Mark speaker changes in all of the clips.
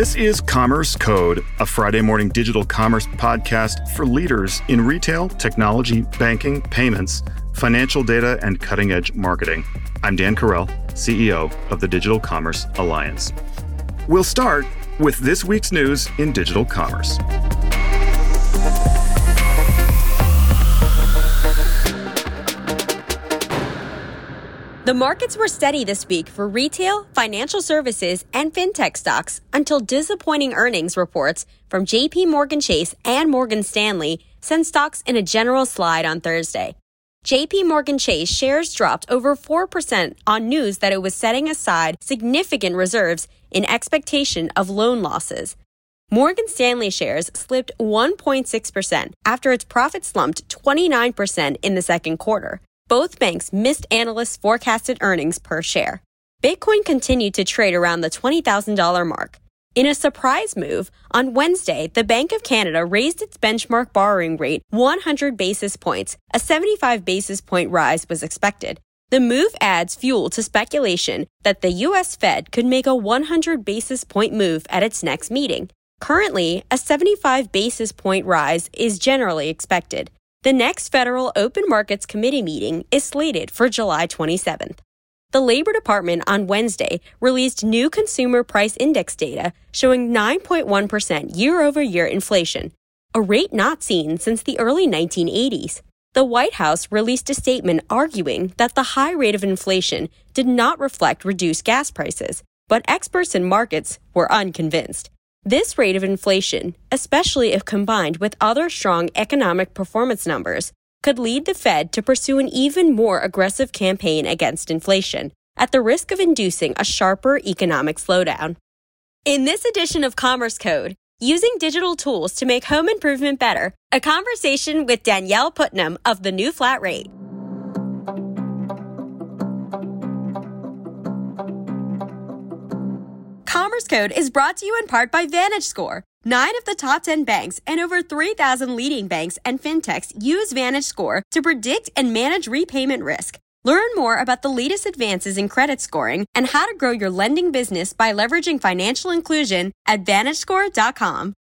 Speaker 1: This is Commerce Code, a Friday morning digital commerce podcast for leaders in retail, technology, banking, payments, financial data, and cutting edge marketing. I'm Dan Carell, CEO of the Digital Commerce Alliance. We'll start with this week's news in digital commerce.
Speaker 2: The markets were steady this week for retail, financial services, and fintech stocks until disappointing earnings reports from JP Morgan Chase and Morgan Stanley sent stocks in a general slide on Thursday. JP Morgan Chase shares dropped over 4% on news that it was setting aside significant reserves in expectation of loan losses. Morgan Stanley shares slipped 1.6% after its profit slumped 29% in the second quarter both banks missed analysts' forecasted earnings per share. Bitcoin continued to trade around the $20,000 mark. In a surprise move, on Wednesday, the Bank of Canada raised its benchmark borrowing rate 100 basis points. A 75 basis point rise was expected. The move adds fuel to speculation that the U.S. Fed could make a 100 basis point move at its next meeting. Currently, a 75 basis point rise is generally expected. The next federal Open Markets Committee meeting is slated for July 27th. The Labor Department on Wednesday released new consumer price index data showing 9.1% year over year inflation, a rate not seen since the early 1980s. The White House released a statement arguing that the high rate of inflation did not reflect reduced gas prices, but experts in markets were unconvinced. This rate of inflation, especially if combined with other strong economic performance numbers, could lead the Fed to pursue an even more aggressive campaign against inflation, at the risk of inducing a sharper economic slowdown. In this edition of Commerce Code, using digital tools to make home improvement better, a conversation with Danielle Putnam of the New Flat Rate. Commerce Code is brought to you in part by VantageScore. Nine of the top 10 banks and over 3,000 leading banks and fintechs use VantageScore to predict and manage repayment risk. Learn more about the latest advances in credit scoring and how to grow your lending business by leveraging financial inclusion at VantageScore.com.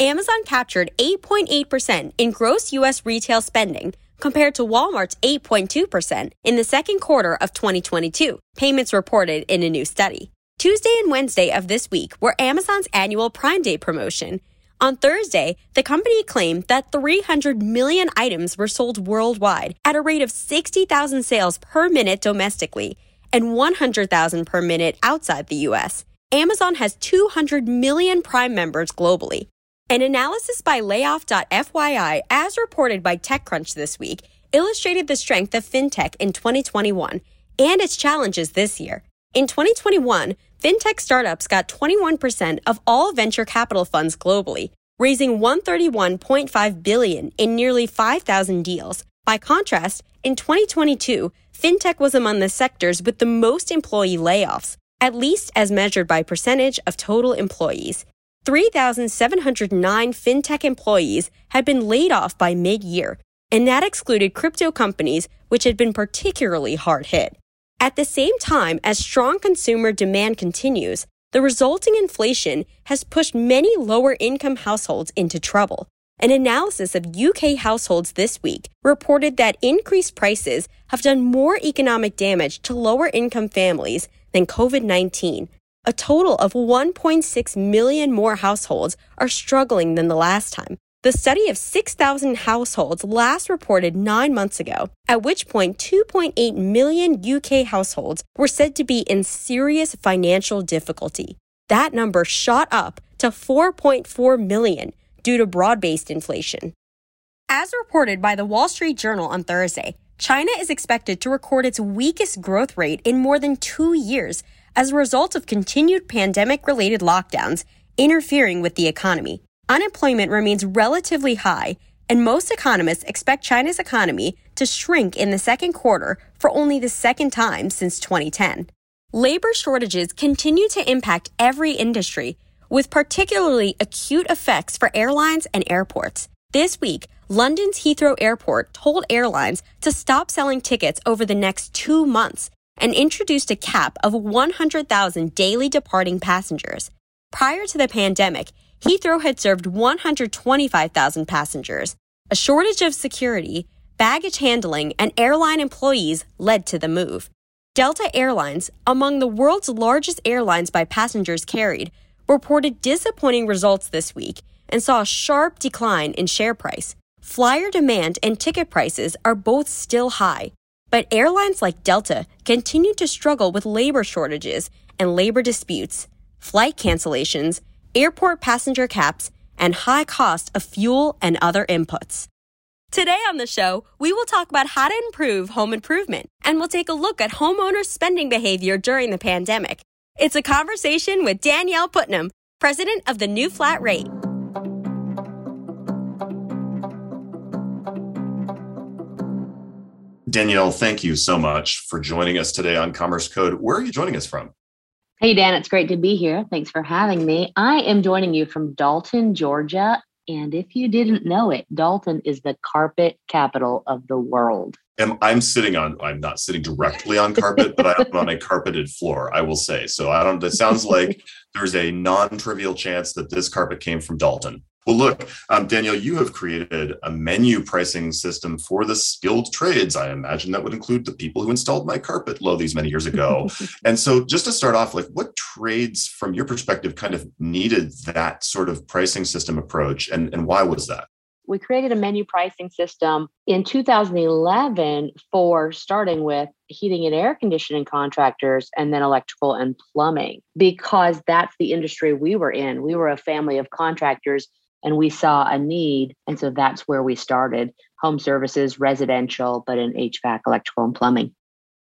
Speaker 2: Amazon captured 8.8% in gross U.S. retail spending compared to Walmart's 8.2% in the second quarter of 2022, PYMNTS reported in a new study. Tuesday and Wednesday of this week were Amazon's annual Prime Day promotion. On Thursday, the company claimed that 300 million items were sold worldwide at a rate of 60,000 sales per minute domestically and 100,000 per minute outside the US. Amazon has 200 million Prime members globally. An analysis by layoff.fyi, as reported by TechCrunch this week, illustrated the strength of fintech in 2021 and its challenges this year. In 2021, fintech startups got 21% of all venture capital funds globally, raising 131.5 billion in nearly 5,000 deals. By contrast, in 2022, fintech was among the sectors with the most employee layoffs, at least as measured by percentage of total employees. 3,709 fintech employees had been laid off by mid year, and that excluded crypto companies, which had been particularly hard hit. At the same time as strong consumer demand continues, the resulting inflation has pushed many lower income households into trouble. An analysis of UK households this week reported that increased prices have done more economic damage to lower income families than COVID 19. A total of 1.6 million more households are struggling than the last time, the study of 6,000 households last reported nine months ago, at which point 2.8 million UK households were said to be in serious financial difficulty. That number shot up to 4.4 million due to broad based inflation. As reported by the Wall Street Journal on Thursday, China is expected to record its weakest growth rate in more than two years as a result of continued pandemic related lockdowns interfering with the economy unemployment remains relatively high, and most economists expect China's economy to shrink in the second quarter for only the second time since 2010. Labor shortages continue to impact every industry, with particularly acute effects for airlines and airports. This week, London's Heathrow Airport told airlines to stop selling tickets over the next two months and introduced a cap of 100,000 daily departing passengers. Prior to the pandemic, Heathrow had served 125,000 passengers. A shortage of security, baggage handling, and airline employees led to the move. Delta Airlines, among the world's largest airlines by passengers carried, reported disappointing results this week and saw a sharp decline in share price. Flyer demand and ticket prices are both still high, but airlines like Delta continue to struggle with labor shortages and labor disputes, flight cancellations, airport passenger caps, and high cost of fuel and other inputs. Today on the show, we will talk about how to improve home improvement and we'll take a look at homeowners' spending behavior during the pandemic. It's a conversation with Danielle Putnam, president of the New Flat Rate.
Speaker 1: Danielle, thank you so much for joining us today on Commerce Code. Where are you joining us from?
Speaker 3: Hey, Dan, it's great to be here. Thanks for having me. I am joining you from Dalton, Georgia. And if you didn't know it, Dalton is the carpet capital of the world.
Speaker 1: And I'm sitting on, I'm not sitting directly on carpet, but I'm on a carpeted floor, I will say. So I don't, it sounds like there's a non trivial chance that this carpet came from Dalton. Well, look, um, Danielle, you have created a menu pricing system for the skilled trades. I imagine that would include the people who installed my carpet lo these many years ago. and so, just to start off, like, what trades, from your perspective, kind of needed that sort of pricing system approach, and, and why was that?
Speaker 3: We created a menu pricing system in 2011 for starting with heating and air conditioning contractors and then electrical and plumbing because that's the industry we were in. We were a family of contractors and we saw a need. And so that's where we started home services, residential, but in HVAC, electrical, and plumbing.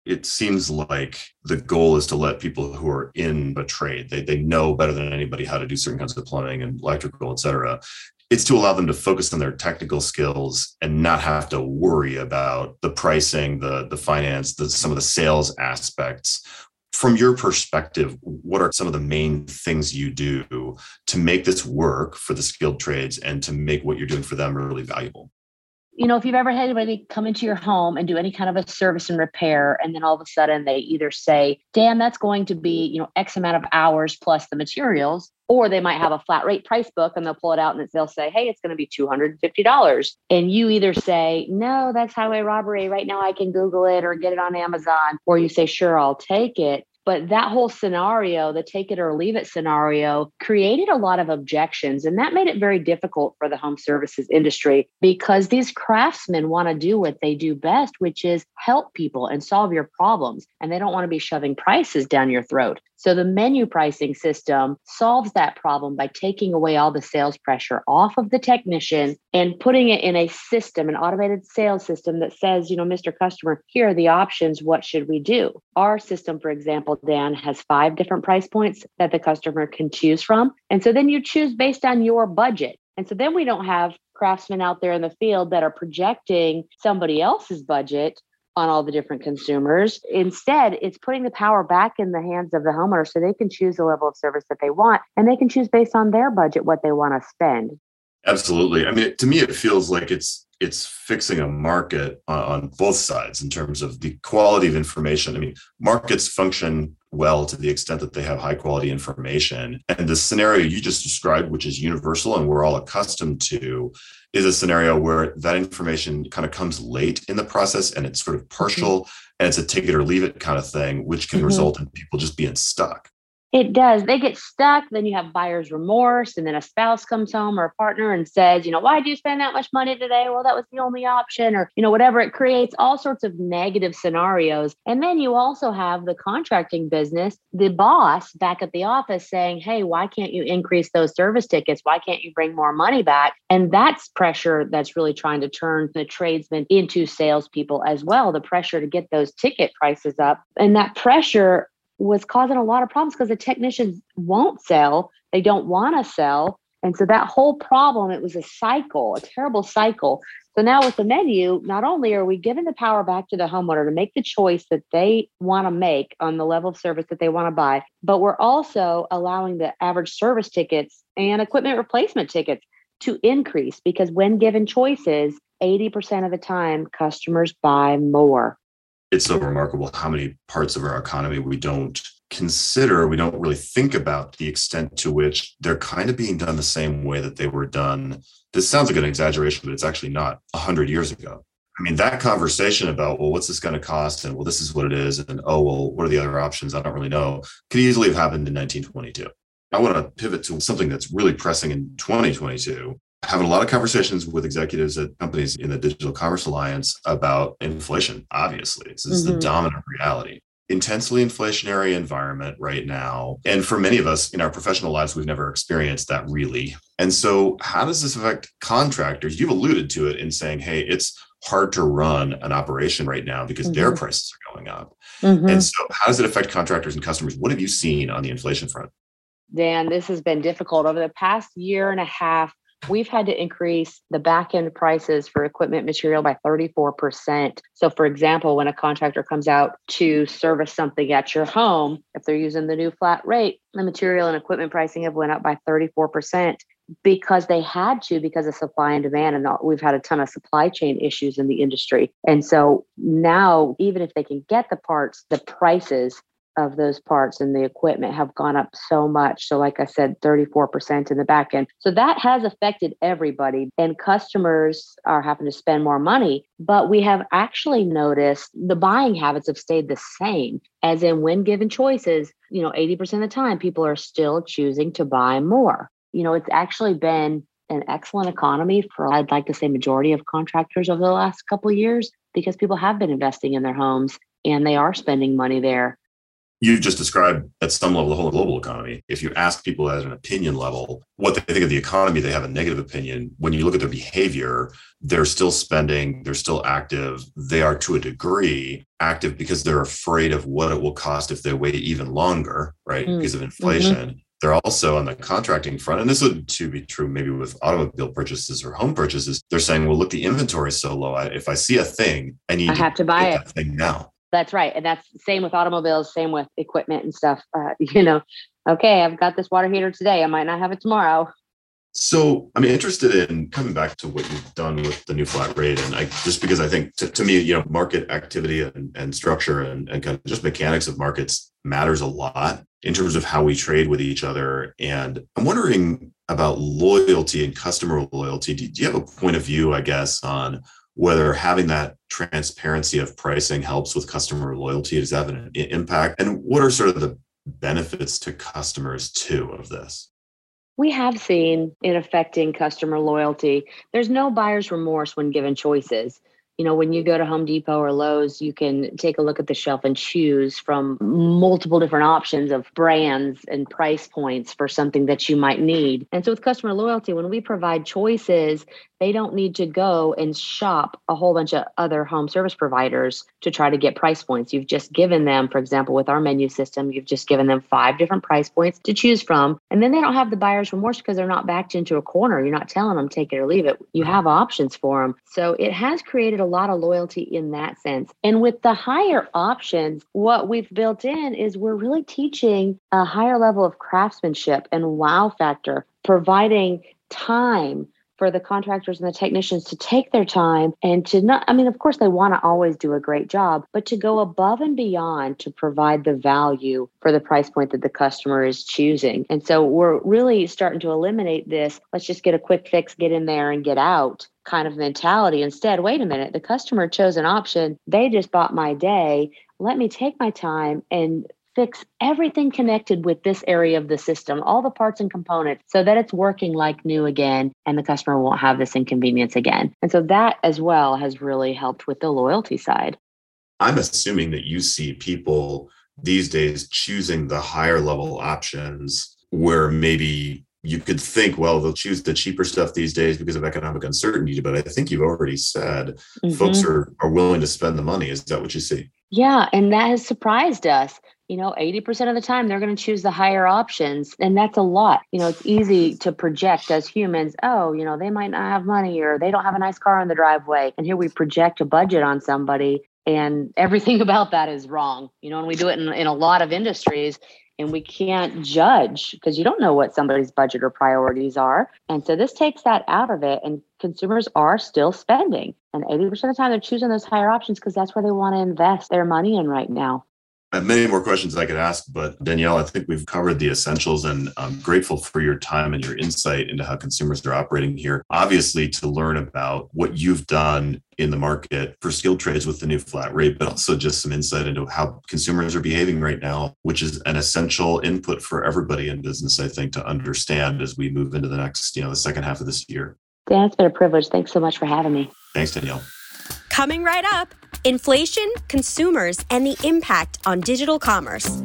Speaker 1: It seems like the goal is to let people who are in a trade, they, they know better than anybody how to do certain kinds of plumbing and electrical, et cetera. It's to allow them to focus on their technical skills and not have to worry about the pricing, the, the finance, the, some of the sales aspects from your perspective, what are some of the main things you do to make this work for the skilled trades and to make what you're doing for them really valuable?
Speaker 3: You know, if you've ever had anybody come into your home and do any kind of a service and repair, and then all of a sudden they either say, Dan, that's going to be, you know, X amount of hours plus the materials, or they might have a flat rate price book and they'll pull it out and they'll say, hey, it's going to be $250. And you either say, no, that's highway robbery. Right now I can Google it or get it on Amazon, or you say, sure, I'll take it. But that whole scenario, the take it or leave it scenario, created a lot of objections. And that made it very difficult for the home services industry because these craftsmen want to do what they do best, which is help people and solve your problems. And they don't want to be shoving prices down your throat. So the menu pricing system solves that problem by taking away all the sales pressure off of the technician and putting it in a system, an automated sales system that says, you know, Mr. Customer, here are the options. What should we do? Our system, for Dan, has five different price points that the customer can choose from. And so then you choose based on your budget. And so then we don't have craftsmen out there in the field that are projecting somebody else's budget on all the different consumers. Instead, it's putting the power back in the hands of the homeowner so they can choose the level of service that they want and they can choose based on their budget what they want to spend.
Speaker 1: Absolutely. I mean, to me, it feels like it's it's fixing a market on both sides in terms of the quality of information. I mean, markets function well to the extent that they have high quality information. And the scenario you just described, which is universal and we're all accustomed to, is a scenario where that information kind of comes late in the process and it's sort of partial mm-hmm. and it's a take it or leave it kind of thing, which can mm-hmm. result in people just being stuck.
Speaker 3: It does. They get stuck. Then you have buyer's remorse. And then a spouse comes home or a partner and says, you know, why did you spend that much money today? Well, that was the only option, or, you know, whatever. It creates all sorts of negative scenarios. And then you also have the contracting business, the boss back at the office saying, hey, why can't you increase those service tickets? Why can't you bring more money back? And that's pressure that's really trying to turn the tradesmen into salespeople as well. The pressure to get those ticket prices up. And that pressure was causing a lot of problems because the technicians won't sell. They don't want to sell. And so that whole problem, it was a cycle, a terrible cycle. So now with the menu, not only are we giving the power back to the homeowner to make the choice that they want to make on the level of service that they want to buy, but we're also allowing the average service tickets and equipment replacement tickets to increase because when given choices, 80% of the time customers buy more
Speaker 1: it's so remarkable how many parts of our economy we don't consider, we don't really think about the extent to which they're kind of being done the same way that they were done. This sounds like an exaggeration, but it's actually not 100 years ago. I mean, that conversation about, well, what's this going to cost? And well, this is what it is. And oh, well, what are the other options? I don't really know. Could easily have happened in 1922. I want to pivot to something that's really pressing in 2022. Having a lot of conversations with executives at companies in the Digital Commerce Alliance about inflation. Obviously, this is mm-hmm. the dominant reality intensely inflationary environment right now. And for many of us in our professional lives, we've never experienced that really. And so, how does this affect contractors? You've alluded to it in saying, hey, it's hard to run an operation right now because mm-hmm. their prices are going up. Mm-hmm. And so, how does it affect contractors and customers? What have you seen on the inflation front?
Speaker 3: Dan, this has been difficult over the past year and a half we've had to increase the back end prices for equipment material by 34%. So, for example, when a contractor comes out to service something at your home, if they're using the new flat rate, the material and equipment pricing have went up by 34% because they had to because of supply and demand and we've had a ton of supply chain issues in the industry and so now even if they can get the parts the prices of those parts and the equipment have gone up so much. So, like I said, 34% in the back end. So, that has affected everybody, and customers are having to spend more money. But we have actually noticed the buying habits have stayed the same, as in when given choices, you know, 80% of the time, people are still choosing to buy more. You know, it's actually been an excellent economy for I'd like to say majority of contractors over the last couple years because people have been investing in their homes and they are spending money there
Speaker 1: you just described at some level the whole global economy. If you ask people at an opinion level what they think of the economy, they have a negative opinion. When you look at their behavior, they're still spending, they're still active. They are to a degree active because they're afraid of what it will cost if they wait even longer, right? Mm. Because of inflation. Mm-hmm. They're also on the contracting front, and this would to be true maybe with automobile purchases or home purchases. They're saying, "Well, look, the inventory is so low. I, if I see a thing, I need
Speaker 3: I have to, to buy it
Speaker 1: thing now."
Speaker 3: That's right. And that's same with automobiles, same with equipment and stuff. Uh, you know, okay, I've got this water heater today. I might not have it tomorrow.
Speaker 1: So I'm interested in coming back to what you've done with the new flat rate. And I just because I think to, to me, you know, market activity and, and structure and, and kind of just mechanics of markets matters a lot in terms of how we trade with each other. And I'm wondering about loyalty and customer loyalty. Do, do you have a point of view, I guess, on whether having that transparency of pricing helps with customer loyalty is evident impact. And what are sort of the benefits to customers too of this?
Speaker 3: We have seen in affecting customer loyalty. There's no buyer's remorse when given choices you know, when you go to Home Depot or Lowe's, you can take a look at the shelf and choose from multiple different options of brands and price points for something that you might need. And so with customer loyalty, when we provide choices, they don't need to go and shop a whole bunch of other home service providers to try to get price points. You've just given them, for example, with our menu system, you've just given them five different price points to choose from. And then they don't have the buyer's remorse because they're not backed into a corner. You're not telling them take it or leave it. You have options for them. So it has created a lot of loyalty in that sense. And with the higher options, what we've built in is we're really teaching a higher level of craftsmanship and wow factor, providing time for the contractors and the technicians to take their time and to not, I mean, of course, they want to always do a great job, but to go above and beyond to provide the value for the price point that the customer is choosing. And so we're really starting to eliminate this let's just get a quick fix, get in there and get out kind of mentality. Instead, wait a minute, the customer chose an option, they just bought my day. Let me take my time and fix everything connected with this area of the system, all the parts and components, so that it's working like new again and the customer won't have this inconvenience again. And so that as well has really helped with the loyalty side.
Speaker 1: I'm assuming that you see people these days choosing the higher level options where maybe you could think, well, they'll choose the cheaper stuff these days because of economic uncertainty. But I think you've already said mm-hmm. folks are, are willing to spend the money. Is that what you see?
Speaker 3: Yeah. And that has surprised us you know 80% of the time they're going to choose the higher options and that's a lot you know it's easy to project as humans oh you know they might not have money or they don't have a nice car in the driveway and here we project a budget on somebody and everything about that is wrong you know and we do it in, in a lot of industries and we can't judge because you don't know what somebody's budget or priorities are. And so this takes that out of it and consumers are still spending. And 80% of the time they're choosing those higher options because that's where they want to invest their money in right now
Speaker 4: I have many more questions I could ask, but Danielle, I think we've covered the essentials and I'm grateful for your time and your insight into how consumers are operating here. Obviously, to learn about what you've done in the market for skilled trades with the new flat rate, but also just some insight into how consumers are behaving right now, which is an essential input for everybody in business, I think, to understand as we move into the next, you know, the second half of this year.
Speaker 3: Dan, it's been a privilege. Thanks so much for having me.
Speaker 4: Thanks, Danielle.
Speaker 2: Coming right up inflation, consumers, and the impact on digital commerce.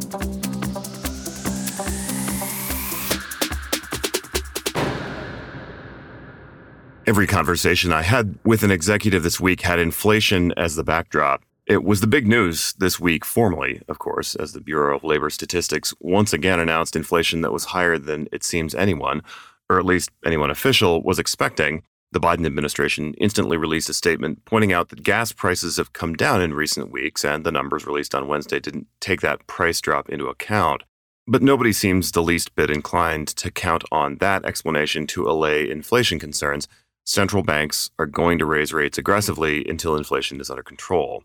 Speaker 1: Every conversation I had with an executive this week had inflation as the backdrop. It was the big news this week, formally, of course, as the Bureau of Labor Statistics once again announced inflation that was higher than it seems anyone, or at least anyone official, was expecting. The Biden administration instantly released a statement pointing out that gas prices have come down in recent weeks, and the numbers released on Wednesday didn't take that price drop into account. But nobody seems the least bit inclined to count on that explanation to allay inflation concerns. Central banks are going to raise rates aggressively until inflation is under control.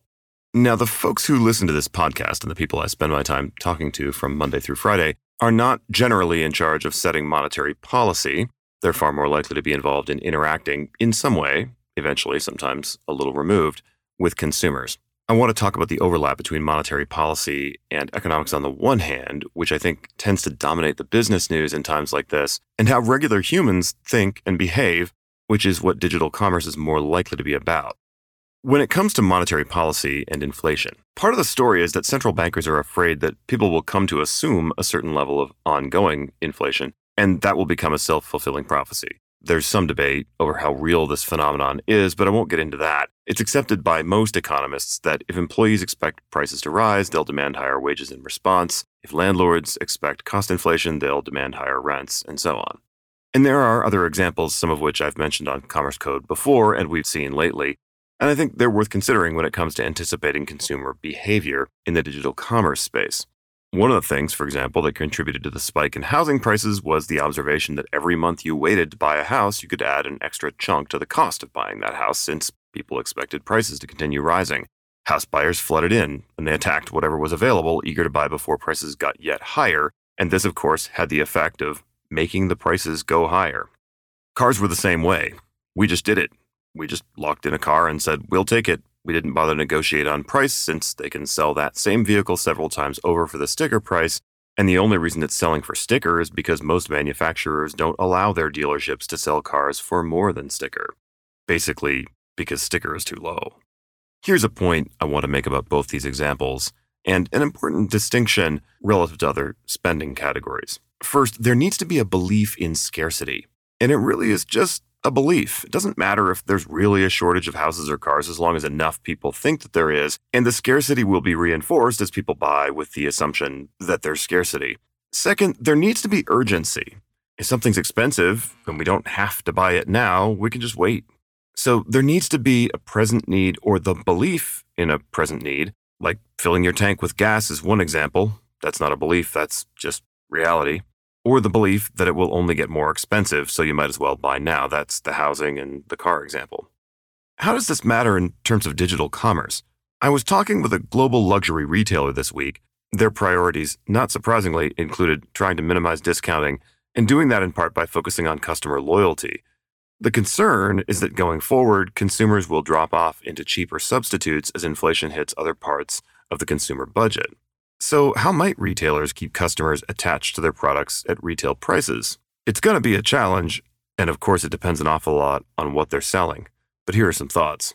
Speaker 1: Now, the folks who listen to this podcast and the people I spend my time talking to from Monday through Friday are not generally in charge of setting monetary policy they're far more likely to be involved in interacting in some way, eventually, sometimes a little removed, with consumers. I want to talk about the overlap between monetary policy and economics on the one hand, which I think tends to dominate the business news in times like this, and how regular humans think and behave, which is what digital commerce is more likely to be about. When it comes to monetary policy and inflation, part of the story is that central bankers are afraid that people will come to assume a certain level of ongoing inflation and that will become a self fulfilling prophecy. There's some debate over how real this phenomenon is, but I won't get into that. It's accepted by most economists that if employees expect prices to rise, they'll demand higher wages in response. If landlords expect cost inflation, they'll demand higher rents, and so on. And there are other examples, some of which I've mentioned on Commerce Code before and we've seen lately. And I think they're worth considering when it comes to anticipating consumer behavior in the digital commerce space. One of the things, for example, that contributed to the spike in housing prices was the observation that every month you waited to buy a house, you could add an extra chunk to the cost of buying that house since people expected prices to continue rising. House buyers flooded in and they attacked whatever was available, eager to buy before prices got yet higher. And this, of course, had the effect of making the prices go higher. Cars were the same way. We just did it. We just locked in a car and said, we'll take it. We didn't bother to negotiate on price since they can sell that same vehicle several times over for the sticker price. And the only reason it's selling for sticker is because most manufacturers don't allow their dealerships to sell cars for more than sticker. Basically, because sticker is too low. Here's a point I want to make about both these examples, and an important distinction relative to other spending categories. First, there needs to be a belief in scarcity. And it really is just a belief. It doesn't matter if there's really a shortage of houses or cars as long as enough people think that there is, and the scarcity will be reinforced as people buy with the assumption that there's scarcity. Second, there needs to be urgency. If something's expensive and we don't have to buy it now, we can just wait. So there needs to be a present need or the belief in a present need, like filling your tank with gas is one example. That's not a belief, that's just reality or the belief that it will only get more expensive, so you might as well buy now. That's the housing and the car example. How does this matter in terms of digital commerce? I was talking with a global luxury retailer this week. Their priorities, not surprisingly, included trying to minimize discounting and doing that in part by focusing on customer loyalty. The concern is that going forward, consumers will drop off into cheaper substitutes as inflation hits other parts of the consumer budget. So, how might retailers keep customers attached to their products at retail prices? It's going to be a challenge, and of course, it depends an awful lot on what they're selling. But here are some thoughts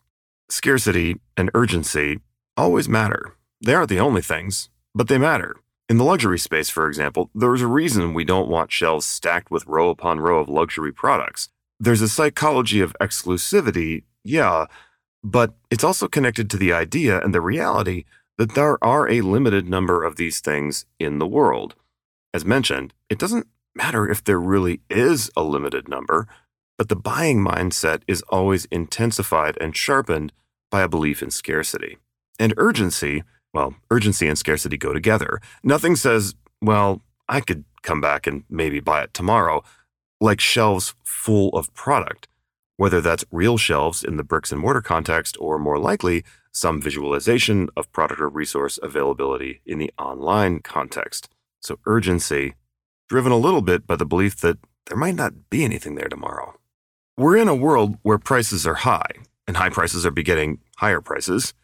Speaker 1: scarcity and urgency always matter. They aren't the only things, but they matter. In the luxury space, for example, there's a reason we don't want shelves stacked with row upon row of luxury products. There's a psychology of exclusivity, yeah, but it's also connected to the idea and the reality that there are a limited number of these things in the world. As mentioned, it doesn't matter if there really is a limited number, but the buying mindset is always intensified and sharpened by a belief in scarcity. And urgency, well, urgency and scarcity go together. Nothing says, well, I could come back and maybe buy it tomorrow, like shelves full of product, whether that's real shelves in the bricks and mortar context or more likely, some visualization of product or resource availability in the online context. So, urgency, driven a little bit by the belief that there might not be anything there tomorrow. We're in a world where prices are high, and high prices are begetting higher prices.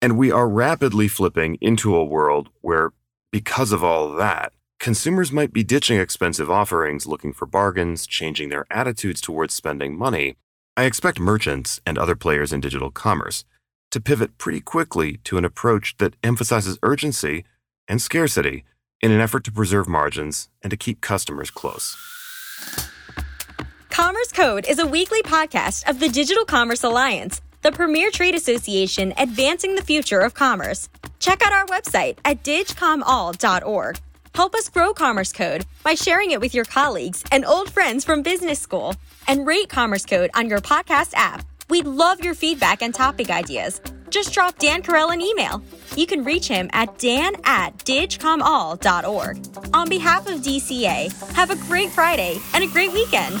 Speaker 1: And we are rapidly flipping into a world where, because of all that, consumers might be ditching expensive offerings, looking for bargains, changing their attitudes towards spending money. I expect merchants and other players in digital commerce to pivot pretty quickly to an approach that emphasizes urgency and scarcity in an effort to preserve margins and to keep customers close.
Speaker 2: Commerce Code is a weekly podcast of the Digital Commerce Alliance, the premier trade association advancing the future of commerce. Check out our website at digcomall.org. Help us grow Commerce Code by sharing it with your colleagues and old friends from business school. And rate Commerce Code on your podcast app. We'd love your feedback and topic ideas. Just drop Dan Carell an email. You can reach him at dan at digcomall.org. On behalf of DCA, have a great Friday and a great weekend.